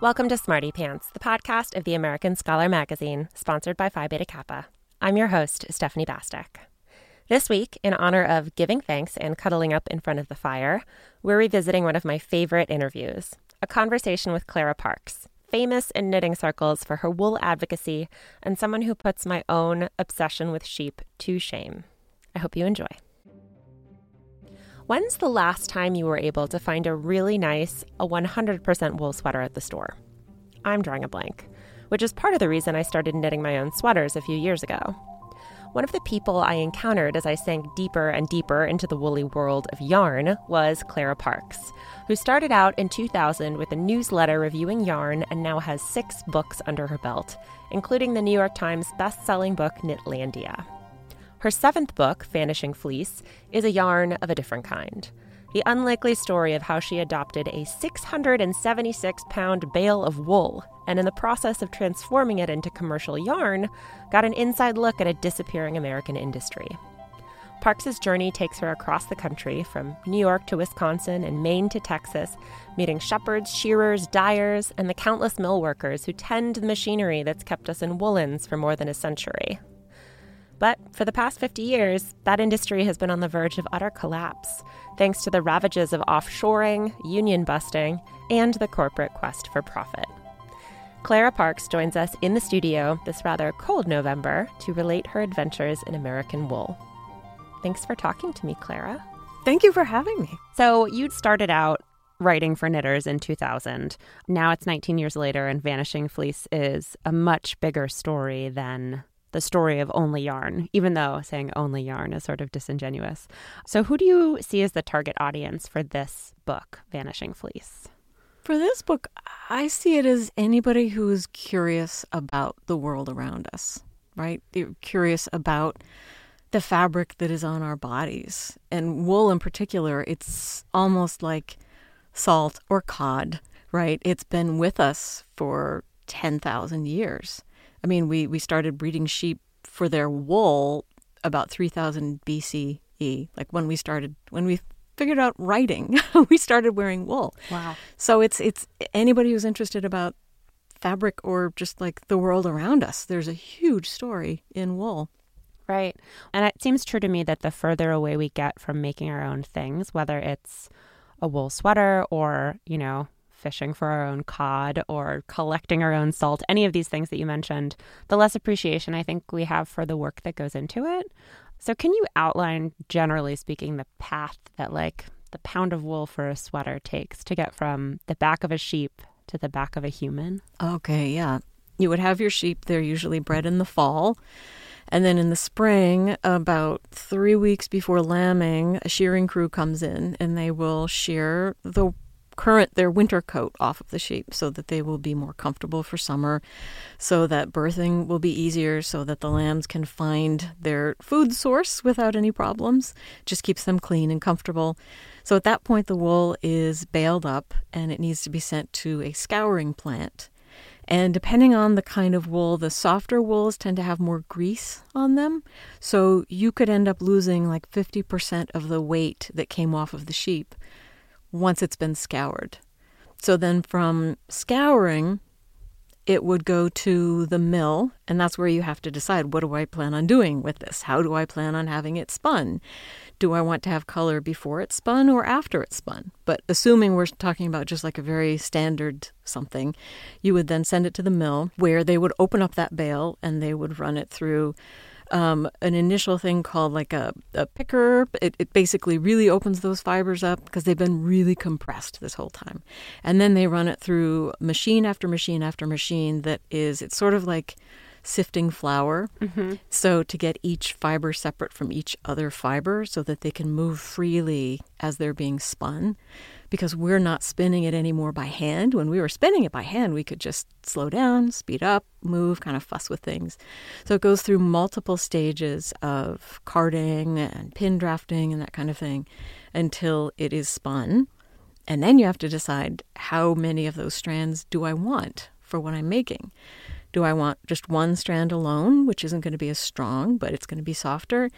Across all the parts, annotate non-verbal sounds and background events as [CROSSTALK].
Welcome to Smarty Pants, the podcast of the American Scholar magazine, sponsored by Phi Beta Kappa. I'm your host, Stephanie Bastek. This week, in honor of giving thanks and cuddling up in front of the fire, we're revisiting one of my favorite interviews a conversation with Clara Parkes, famous in knitting circles for her wool advocacy and someone who puts my own obsession with sheep to shame. I hope you enjoy. When's the last time you were able to find a really nice, a 100% wool sweater at the store? I'm drawing a blank, which is part of the reason I started knitting my own sweaters a few years ago. One of the people I encountered as I sank deeper and deeper into the woolly world of yarn was Clara Parkes, who started out in 2000 with a newsletter reviewing yarn and now has six books under her belt, including the New York Times best-selling book Knitlandia. Her seventh book, Vanishing Fleece, is a yarn of a different kind. The unlikely story of how she adopted a 676 pound bale of wool and, in the process of transforming it into commercial yarn, got an inside look at a disappearing American industry. Parkes's journey takes her across the country from New York to Wisconsin and Maine to Texas, meeting shepherds, shearers, dyers, and the countless mill workers who tend the machinery that's kept us in woolens for more than a century. But for the past 50 years, that industry has been on the verge of utter collapse, thanks to the ravages of offshoring, union busting, and the corporate quest for profit. Clara Parkes joins us in the studio this rather cold November to relate her adventures in American wool. Thanks for talking to me, Clara. Thank you for having me. So, you'd started out writing for knitters in 2000. Now it's 19 years later, and Vanishing Fleece is a much bigger story than the story of only yarn, even though saying only yarn is sort of disingenuous. So, who do you see as the target audience for this book, Vanishing Fleece? For this book, I see it as anybody who is curious about the world around us, right? They're curious about the fabric that is on our bodies. And wool in particular, it's almost like salt or cod, right? It's been with us for 10,000 years. I mean, we, we started breeding sheep for their wool about 3000 BCE, like when we started, when we figured out writing, [LAUGHS] we started wearing wool. Wow. So it's, it's anybody who's interested about fabric or just like the world around us, there's a huge story in wool. Right. And it seems true to me that the further away we get from making our own things, whether it's a wool sweater or, you know, fishing for our own cod or collecting our own salt, any of these things that you mentioned, the less appreciation I think we have for the work that goes into it. So, can you outline, generally speaking, the path that, like, the pound of wool for a sweater takes to get from the back of a sheep to the back of a human? Okay, yeah. You would have your sheep, they're usually bred in the fall. And then in the spring, about three weeks before lambing, a shearing crew comes in and they will shear the current their winter coat off of the sheep so that they will be more comfortable for summer, so that birthing will be easier, so that the lambs can find their food source without any problems. Just keeps them clean and comfortable. So at that point, the wool is baled up and it needs to be sent to a scouring plant. And depending on the kind of wool, the softer wools tend to have more grease on them. So you could end up losing like 50% of the weight that came off of the sheep once it's been scoured. So then from scouring, it would go to the mill, and that's where you have to decide what do I plan on doing with this? How do I plan on having it spun? Do I want to have color before it's spun or after it's spun? But assuming we're talking about just like a very standard something, you would then send it to the mill where they would open up that bale and they would run it through um, an initial thing called like a, a picker. It, it basically really opens those fibers up because they've been really compressed this whole time. And then they run it through machine after machine after machine that is, it's sort of like sifting flour. Mm-hmm. So to get each fiber separate from each other fiber so that they can move freely as they're being spun because we're not spinning it anymore by hand. When we were spinning it by hand, we could just slow down, speed up, move, kind of fuss with things. So it goes through multiple stages of carding and pin drafting and that kind of thing until it is spun. And then you have to decide how many of those strands do I want for what I'm making. Do I want just one strand alone, which isn't going to be as strong, but it's going to be softer?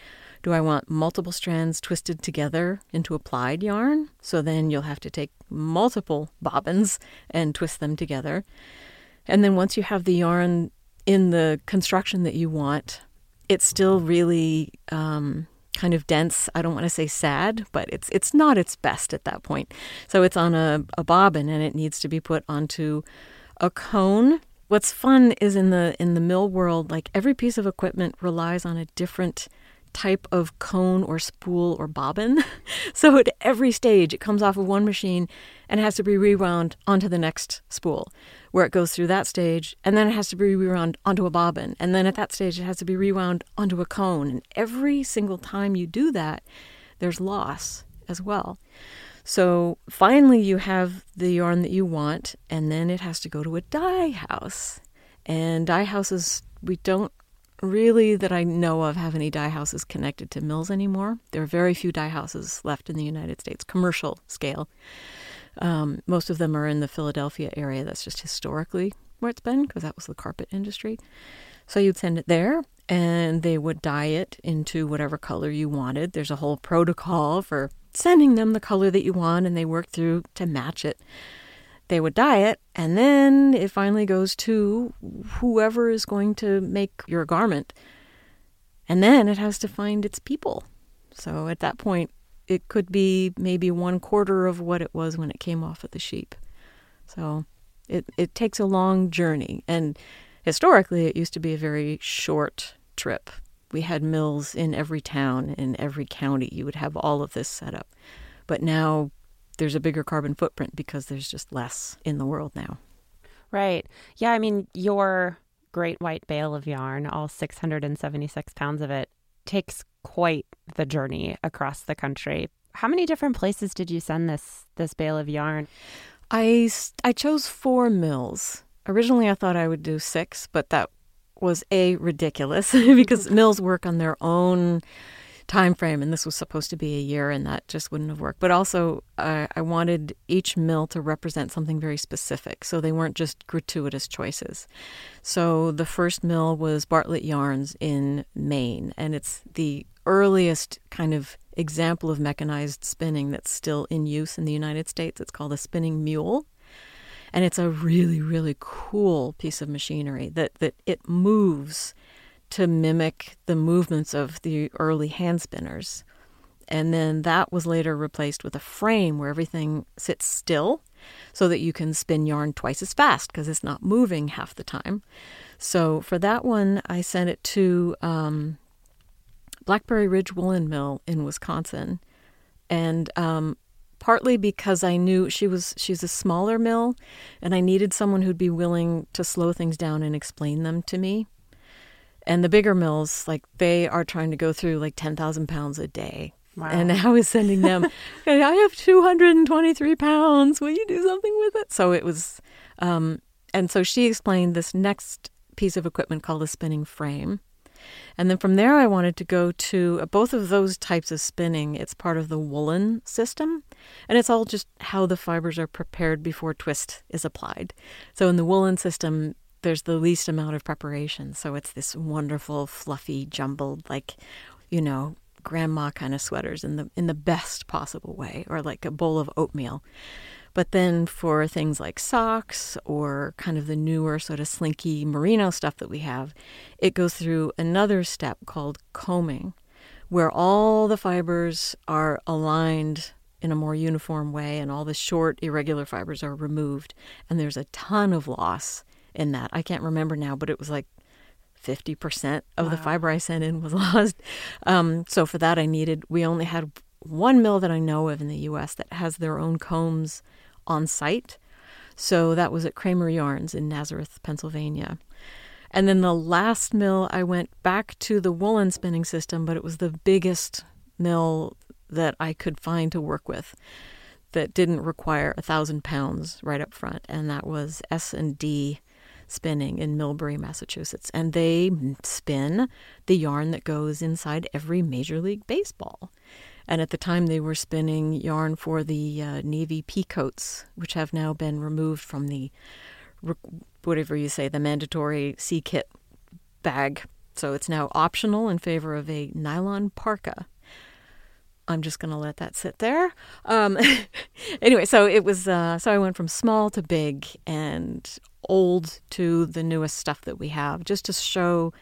Do I want multiple strands twisted together into a plied yarn? So then you'll have to take multiple bobbins and twist them together. And then once you have the yarn in the construction that you want, it's still really um, kind of dense. I don't want to say sad, but it's it's not its best at that point. So it's on a, a bobbin and it needs to be put onto a cone. What's fun is in the in the mill world, like every piece of equipment relies on a different type of cone or spool or bobbin. [LAUGHS] so at every stage, it comes off of one machine and has to be rewound onto the next spool where it goes through that stage, and then it has to be rewound onto a bobbin, and then at that stage it has to be rewound onto a cone. And every single time you do that, there's loss as well. So finally, you have the yarn that you want, and then it has to go to a dye house. And dye houses, we don't really, that I know of, have any dye houses connected to mills anymore. There are very few dye houses left in the United States, commercial scale. Um, most of them are in the Philadelphia area. That's just historically where it's been because that was the carpet industry. So you'd send it there and they would dye it into whatever color you wanted. There's a whole protocol for sending them the color that you want and they work through to match it. They would dye it and then it finally goes to whoever is going to make your garment. And then it has to find its people. So at that point, it could be maybe one quarter of what it was when it came off of the sheep. So it, it takes a long journey. And historically, it used to be a very short trip. We had mills in every town, in every county. You would have all of this set up. But now there's a bigger carbon footprint because there's just less in the world now. Right. Yeah. I mean, your great white bale of yarn, all 676 pounds of it, takes quite the journey across the country. How many different places did you send this this bale of yarn? I I chose four mills. Originally, I thought I would do six, but that was a ridiculous [LAUGHS] because mills work on their own time frame, and this was supposed to be a year, and that just wouldn't have worked. But also, uh, I wanted each mill to represent something very specific, so they weren't just gratuitous choices. So the first mill was Bartlett Yarns in Maine, and it's the earliest kind of example of mechanized spinning that's still in use in the United States. It's called a spinning mule. And it's a really, really cool piece of machinery that, that it moves to mimic the movements of the early hand spinners. And then that was later replaced with a frame where everything sits still so that you can spin yarn twice as fast because it's not moving half the time. So for that one, I sent it to um, Blackberry Ridge Woolen Mill in Wisconsin. And um, partly because I knew she was she's a smaller mill and I needed someone who'd be willing to slow things down and explain them to me. And the bigger mills, like they are trying to go through like 10,000 pounds a day. Wow. And I was sending them, [LAUGHS] I have 223 pounds. Will you do something with it? So it was, um, and so she explained this next piece of equipment called a spinning frame. And then from there, I wanted to go to uh, both of those types of spinning. It's part of the woolen system, and it's all just how the fibers are prepared before twist is applied. So in the woolen system, there's the least amount of preparation. So it's this wonderful, fluffy, jumbled, like, you know, grandma kind of sweaters in the in the best possible way, or like a bowl of oatmeal. But then for things like socks or kind of the newer sort of slinky merino stuff that we have, it goes through another step called combing, where all the fibers are aligned in a more uniform way and all the short irregular fibers are removed and there's a ton of loss in that. I can't remember now, but it was like 50% of wow. the fiber I sent in was [LAUGHS] lost. Um, so for that, I needed, we only had one mill that I know of in the US that has their own combs on site. So that was at Kraemer Yarns in Nazareth, Pennsylvania. And then the last mill, I went back to the woolen spinning system, but it was the biggest mill that I could find to work with that didn't require a thousand pounds right up front, and that was S and D spinning in Millbury, Massachusetts, and they spin the yarn that goes inside every Major League Baseball. And at the time, they were spinning yarn for the uh, Navy pea coats, which have now been removed from the whatever you say, the mandatory C kit bag. So it's now optional in favor of a nylon parka. I'm just going to let that sit there. Um, [LAUGHS] anyway, so it was, uh, so I went from small to big and old to the newest stuff that we have, just to show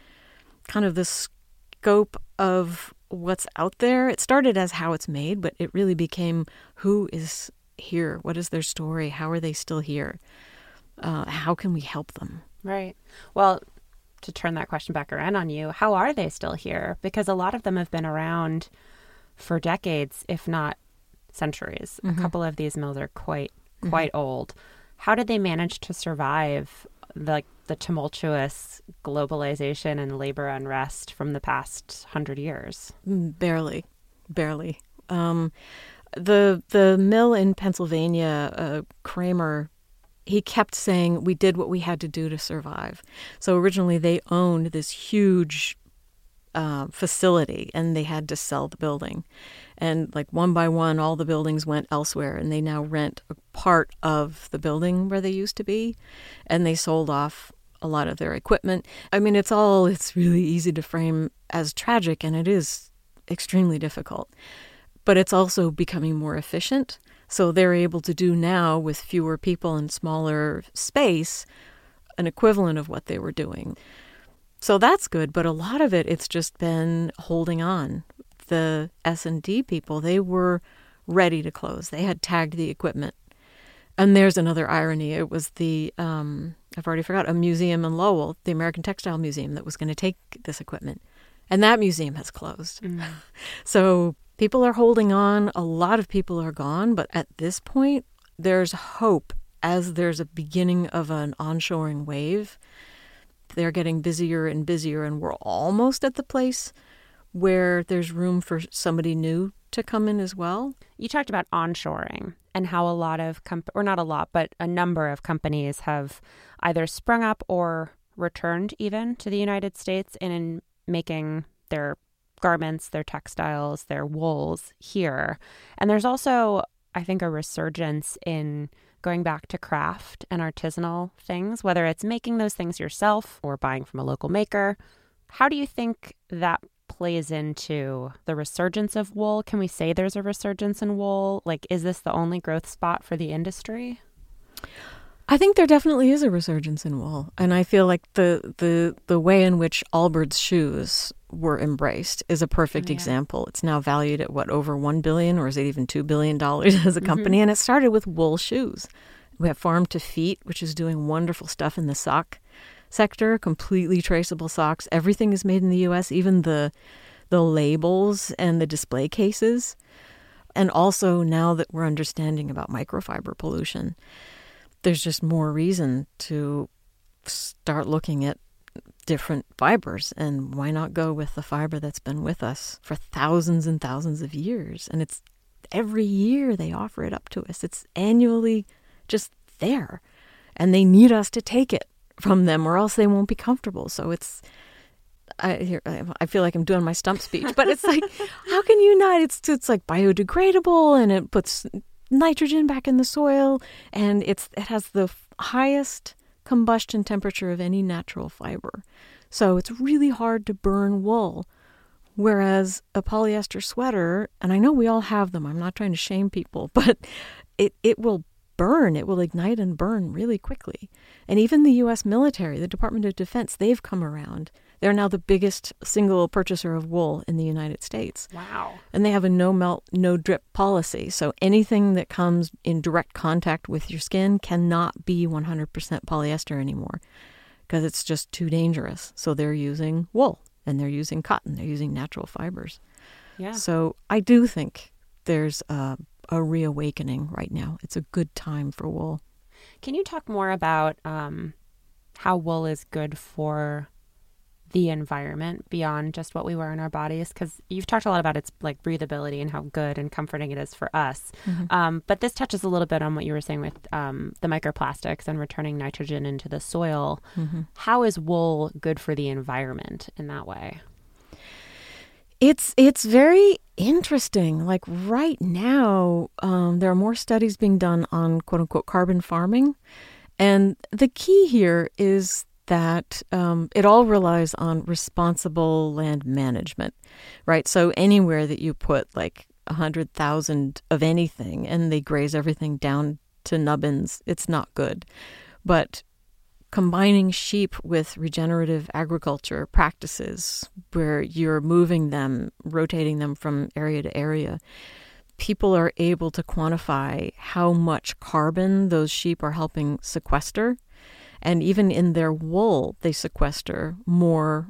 kind of the scope of what's out there. It started as how it's made, but it really became who is here? What is their story? How are they still here? Uh, how can we help them? Right. Well, to turn that question back around on you, how are they still here? Because a lot of them have been around for decades, if not centuries. Mm-hmm. A couple of these mills are quite mm-hmm. quite mm-hmm. old. How did they manage to survive the the tumultuous globalization and labor unrest from the past hundred years? Mm, barely, barely. Um, the the mill in Pennsylvania, uh, Kraemer, he kept saying we did what we had to do to survive. So originally they owned this huge uh, facility and they had to sell the building. And like one by one, all the buildings went elsewhere and they now rent a part of the building where they used to be. And they sold off a lot of their equipment. I mean, it's all, it's really easy to frame as tragic and it is extremely difficult. But it's also becoming more efficient. So they're able to do now with fewer people and smaller space an equivalent of what they were doing. So that's good, but a lot of it it's just been holding on. The S&D people, they were ready to close. They had tagged the equipment. And there's another irony. It was the um, I've already forgot a museum in Lowell, the American Textile Museum that was going to take this equipment. And that museum has closed. Mm. [LAUGHS] So people are holding on, a lot of people are gone, but at this point there's hope as there's a beginning of an onshoring wave they're getting busier and busier, and we're almost at the place where there's room for somebody new to come in as well. You talked about onshoring and how a lot of comp- or not a lot, but a number of companies have either sprung up or returned even to the United States in making their garments, their textiles, their wools here. And there's also I think a resurgence in going back to craft and artisanal things, whether it's making those things yourself or buying from a local maker. How do you think that plays into the resurgence of wool? Can we say there's a resurgence in wool? Like, is this the only growth spot for the industry? I think there definitely is a resurgence in wool, and I feel like the the the way in which Allbirds shoes were embraced is a perfect yeah. example. It's now valued at what over one billion, or is it even two billion dollars [LAUGHS] as a company? Mm-hmm. And it started with wool shoes. We have Farm to Feet, which is doing wonderful stuff in the sock sector, completely traceable socks. Everything is made in the U.S., even the the labels and the display cases. And also now that we're understanding about microfiber pollution there's just more reason to start looking at different fibers and why not go with the fiber that's been with us for thousands and thousands of years and it's every year they offer it up to us it's annually just there and they need us to take it from them or else they won't be comfortable so it's I I feel like I'm doing my stump speech, but it's like, [LAUGHS] how can you not? It's it's like biodegradable and it puts nitrogen back in the soil, and it's it has the highest combustion temperature of any natural fiber. So it's really hard to burn wool. Whereas a polyester sweater, and I know we all have them, I'm not trying to shame people, [LAUGHS] but it, it will burn, it will ignite and burn really quickly. And even the US military, the Department of Defense, they've come around they're now the biggest single purchaser of wool in the United States. Wow. And they have a no melt, no drip policy. So anything that comes in direct contact with your skin cannot be 100% polyester anymore because it's just too dangerous. So they're using wool and they're using cotton, they're using natural fibers. Yeah. So I do think there's a, a reawakening right now. It's a good time for wool. Can you talk more about um, how wool is good for the environment beyond just what we wear in our bodies because you've talked a lot about its like breathability and how good and comforting it is for us mm-hmm. um, but this touches a little bit on what you were saying with um, the microplastics and returning nitrogen into the soil mm-hmm. how is wool good for the environment in that way it's it's very interesting like right now um, there are more studies being done on quote unquote carbon farming And the key here is that um, it all relies on responsible land management, right? So anywhere that you put like a hundred thousand of anything and they graze everything down to nubbins, it's not good. But combining sheep with regenerative agriculture practices where you're moving them, rotating them from area to area, people are able to quantify how much carbon those sheep are helping sequester. And even in their wool, they sequester more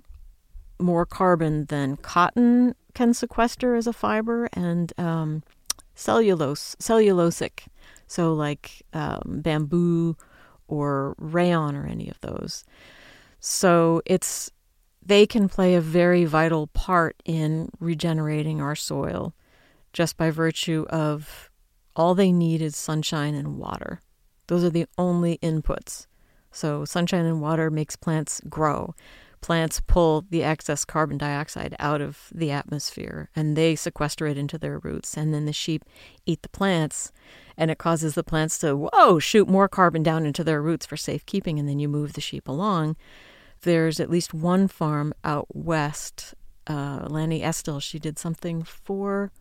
more carbon than cotton can sequester as a fiber, and um, cellulose, cellulosic, so like um, bamboo or rayon or any of those. So it's they can play a very vital part in regenerating our soil just by virtue of all they need is sunshine and water. Those are the only inputs. So sunshine and water makes plants grow plants pull the excess carbon dioxide out of the atmosphere and they sequester it into their roots. And then the sheep eat the plants and it causes the plants to, whoa, shoot more carbon down into their roots for safekeeping. And then you move the sheep along. There's at least one farm out west, uh, Lani Estill, she did something for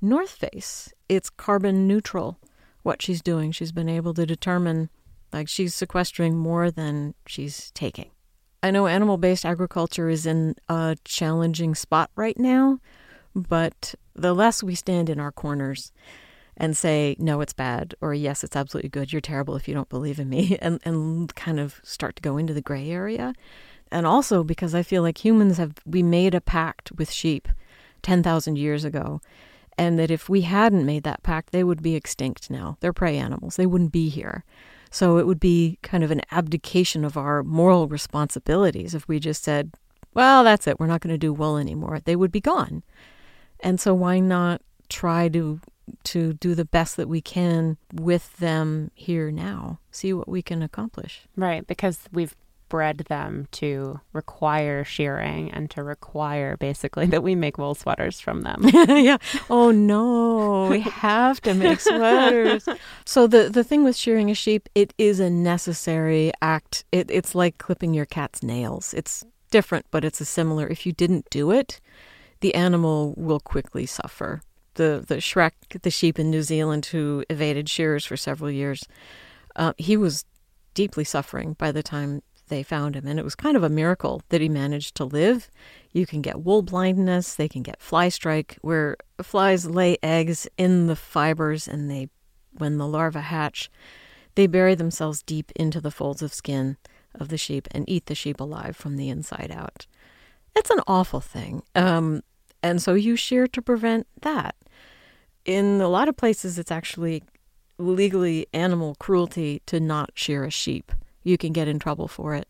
North Face. It's carbon neutral, what she's doing. She's been able to determine, like, she's sequestering more than she's taking. I know animal based agriculture is in a challenging spot right now, but the less we stand in our corners and say, no, it's bad, or yes, it's absolutely good, you're terrible if you don't believe in me, [LAUGHS] and, and kind of start to go into the gray area. And also because I feel like humans have, we made a pact with sheep 10,000 years ago, and that if we hadn't made that pact, they would be extinct now. They're prey animals, they wouldn't be here. So it would be kind of an abdication of our moral responsibilities if we just said, well, that's it, we're not going to do wool anymore. They would be gone. And so why not try to to do the best that we can with them here now, see what we can accomplish. Right, because we've bred them to require shearing and to require basically [LAUGHS] that we make wool sweaters from them. [LAUGHS] yeah. Oh no, we have to make [LAUGHS] sweaters. so the the thing with shearing a sheep, it is a necessary act. It, it's like clipping your cat's nails. It's different, but it's a similar. If you didn't do it, the animal will quickly suffer. The the Shrek, the sheep in New Zealand who evaded shearers for several years, uh, he was deeply suffering by the time they found him. And it was kind of a miracle that he managed to live. You can get wool blindness, they can get fly strike, where flies lay eggs in the fibers and they, when the larvae hatch, they bury themselves deep into the folds of skin of the sheep and eat the sheep alive from the inside out. It's an awful thing. Um, and so you shear to prevent that. In a lot of places, it's actually legally animal cruelty to not shear a sheep you can get in trouble for it.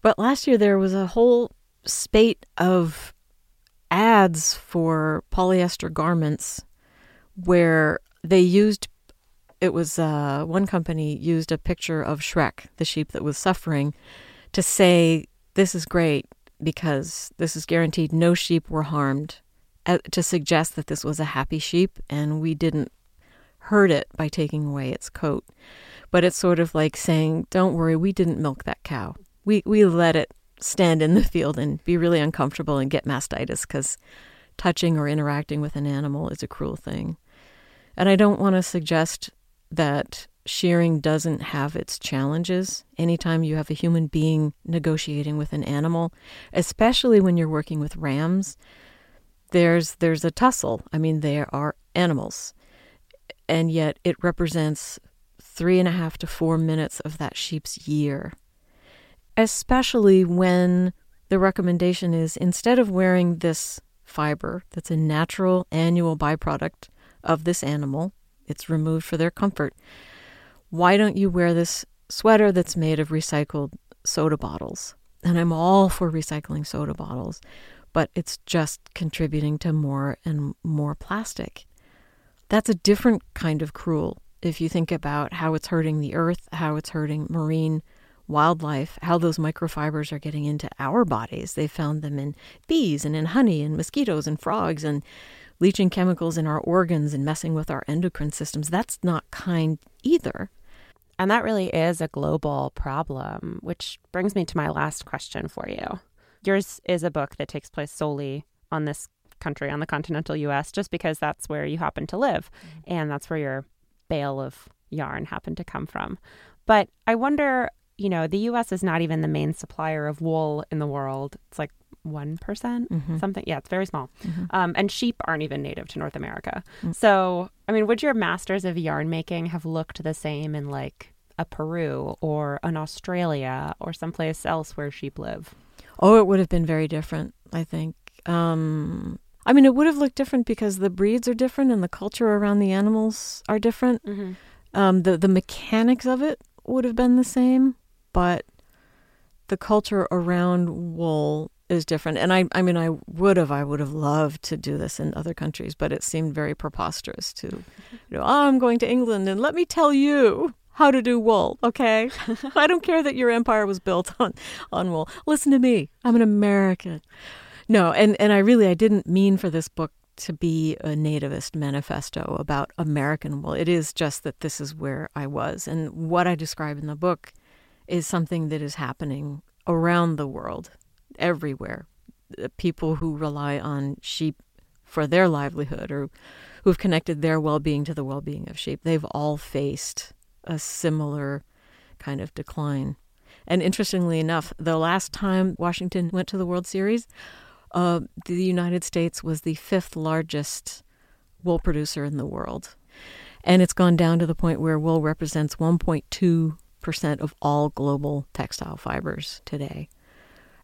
But last year there was a whole spate of ads for polyester garments where they used it was uh, one company used a picture of Shrek, the sheep that was suffering, to say this is great because this is guaranteed no sheep were harmed, uh, to suggest that this was a happy sheep and we didn't hurt it by taking away its coat but it's sort of like saying, "Don't worry, we didn't milk that cow. We we let it stand in the field and be really uncomfortable and get mastitis because touching or interacting with an animal is a cruel thing." And I don't want to suggest that shearing doesn't have its challenges anytime you have a human being negotiating with an animal, especially when you're working with rams. There's there's a tussle. I mean, they are animals, and yet it represents three and a half to four minutes of that sheep's year. Especially when the recommendation is instead of wearing this fiber that's a natural annual byproduct of this animal, it's removed for their comfort. Why don't you wear this sweater that's made of recycled soda bottles? And I'm all for recycling soda bottles, but it's just contributing to more and more plastic. That's a different kind of cruel if you think about how it's hurting the earth, how it's hurting marine wildlife, how those microfibers are getting into our bodies. They found them in bees and in honey and mosquitoes and frogs and leaching chemicals in our organs and messing with our endocrine systems. That's not kind either. And that really is a global problem, which brings me to my last question for you. Yours is a book that takes place solely on this country, on the continental US, just because that's where you happen to live mm-hmm. and that's where your bale of yarn happened to come from. But I wonder, you know, the US is not even the main supplier of wool in the world. It's like 1%, mm hmm something. Yeah, it's very small. Mm-hmm. Um, and sheep aren't even native to North America. Mm-hmm. So, I mean, would your masters of yarn making have looked the same in like a Peru or an Australia or someplace else where sheep live? Oh, it would have been very different, I think. Um, I mean, it would have looked different because the breeds are different and the culture around the animals are different. Mm-hmm. Um, the the mechanics of it would have been the same, but the culture around wool is different. And I, I mean, I would have, I would have loved to do this in other countries, but it seemed very preposterous to, you know, oh, I'm going to England and let me tell you how to do wool. Okay, [LAUGHS] I don't care that your empire was built on on wool. Listen to me. I'm an American. No, and and I really I didn't mean for this book to be a nativist manifesto about American wool. It is just that this is where I was, and what I describe in the book is something that is happening around the world everywhere. Uh, people who rely on sheep for their livelihood or who've connected their well being to the well being of sheep, they've all faced a similar kind of decline. And interestingly enough, the last time Washington went to the World Series, uh, the United States was the fifth largest wool producer in the world. And it's gone down to the point where wool represents 1.2% of all global textile fibers today.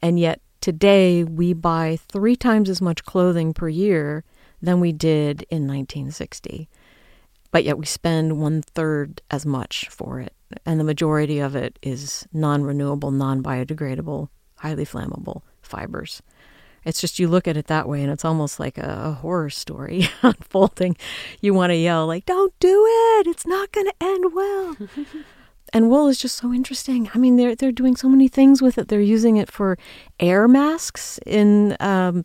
And yet, today, we buy three times as much clothing per year than we did in 1960. But yet, we spend one third as much for it. And the majority of it is non renewable, non biodegradable, highly flammable fibers. It's just you look at it that way, and it's almost like a, a horror story [LAUGHS] unfolding. You want to yell, like, don't do it! It's not going to end well. [LAUGHS] and wool is just so interesting. I mean, they're they're doing so many things with it. They're using it for air masks in um,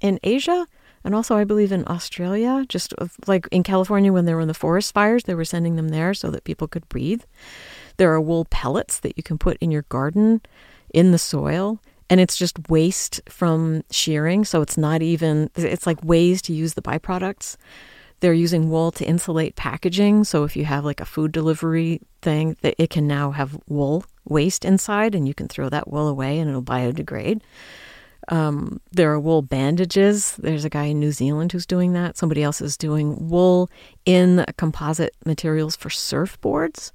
in Asia, and also I believe in Australia. Just like in California when there were in the forest fires, they were sending them there so that people could breathe. There are wool pellets that you can put in your garden, in the soil, and it's just waste from shearing. So it's not even. It's like ways to use the byproducts. They're using wool to insulate packaging. So if you have like a food delivery thing, that it can now have wool waste inside, and you can throw that wool away, and it'll biodegrade. Um, there are wool bandages. There's a guy in New Zealand who's doing that. Somebody else is doing wool in composite materials for surfboards.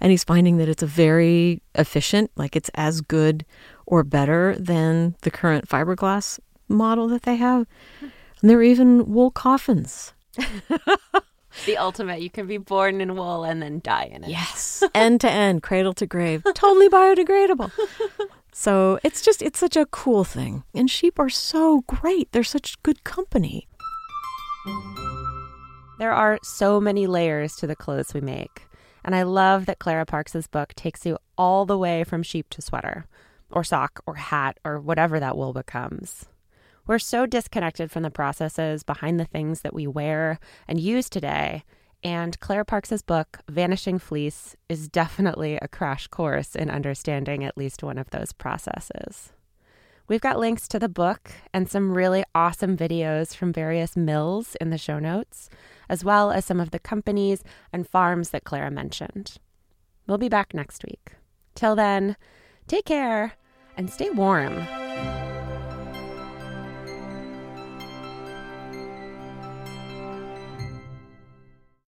And he's finding that it's a very efficient, like it's as good or better than the current fiberglass model that they have. And there are even wool coffins [LAUGHS] the ultimate. You can be born in wool and then die in it. Yes. end to end, cradle to grave. Totally biodegradable. [LAUGHS] So it's just, it's such a cool thing. And sheep are so great. They're such good company. There are so many layers to the clothes we make. And I love that Clara Parkes's book takes you all the way from sheep to sweater, or sock, or hat, or whatever that wool becomes. We're so disconnected from the processes behind the things that we wear and use today. And Clara Parkes's book, Vanishing Fleece, is definitely a crash course in understanding at least one of those processes. We've got links to the book and some really awesome videos from various mills in the show notes, as well as some of the companies and farms that Clara mentioned. We'll be back next week. Till then, take care and stay warm.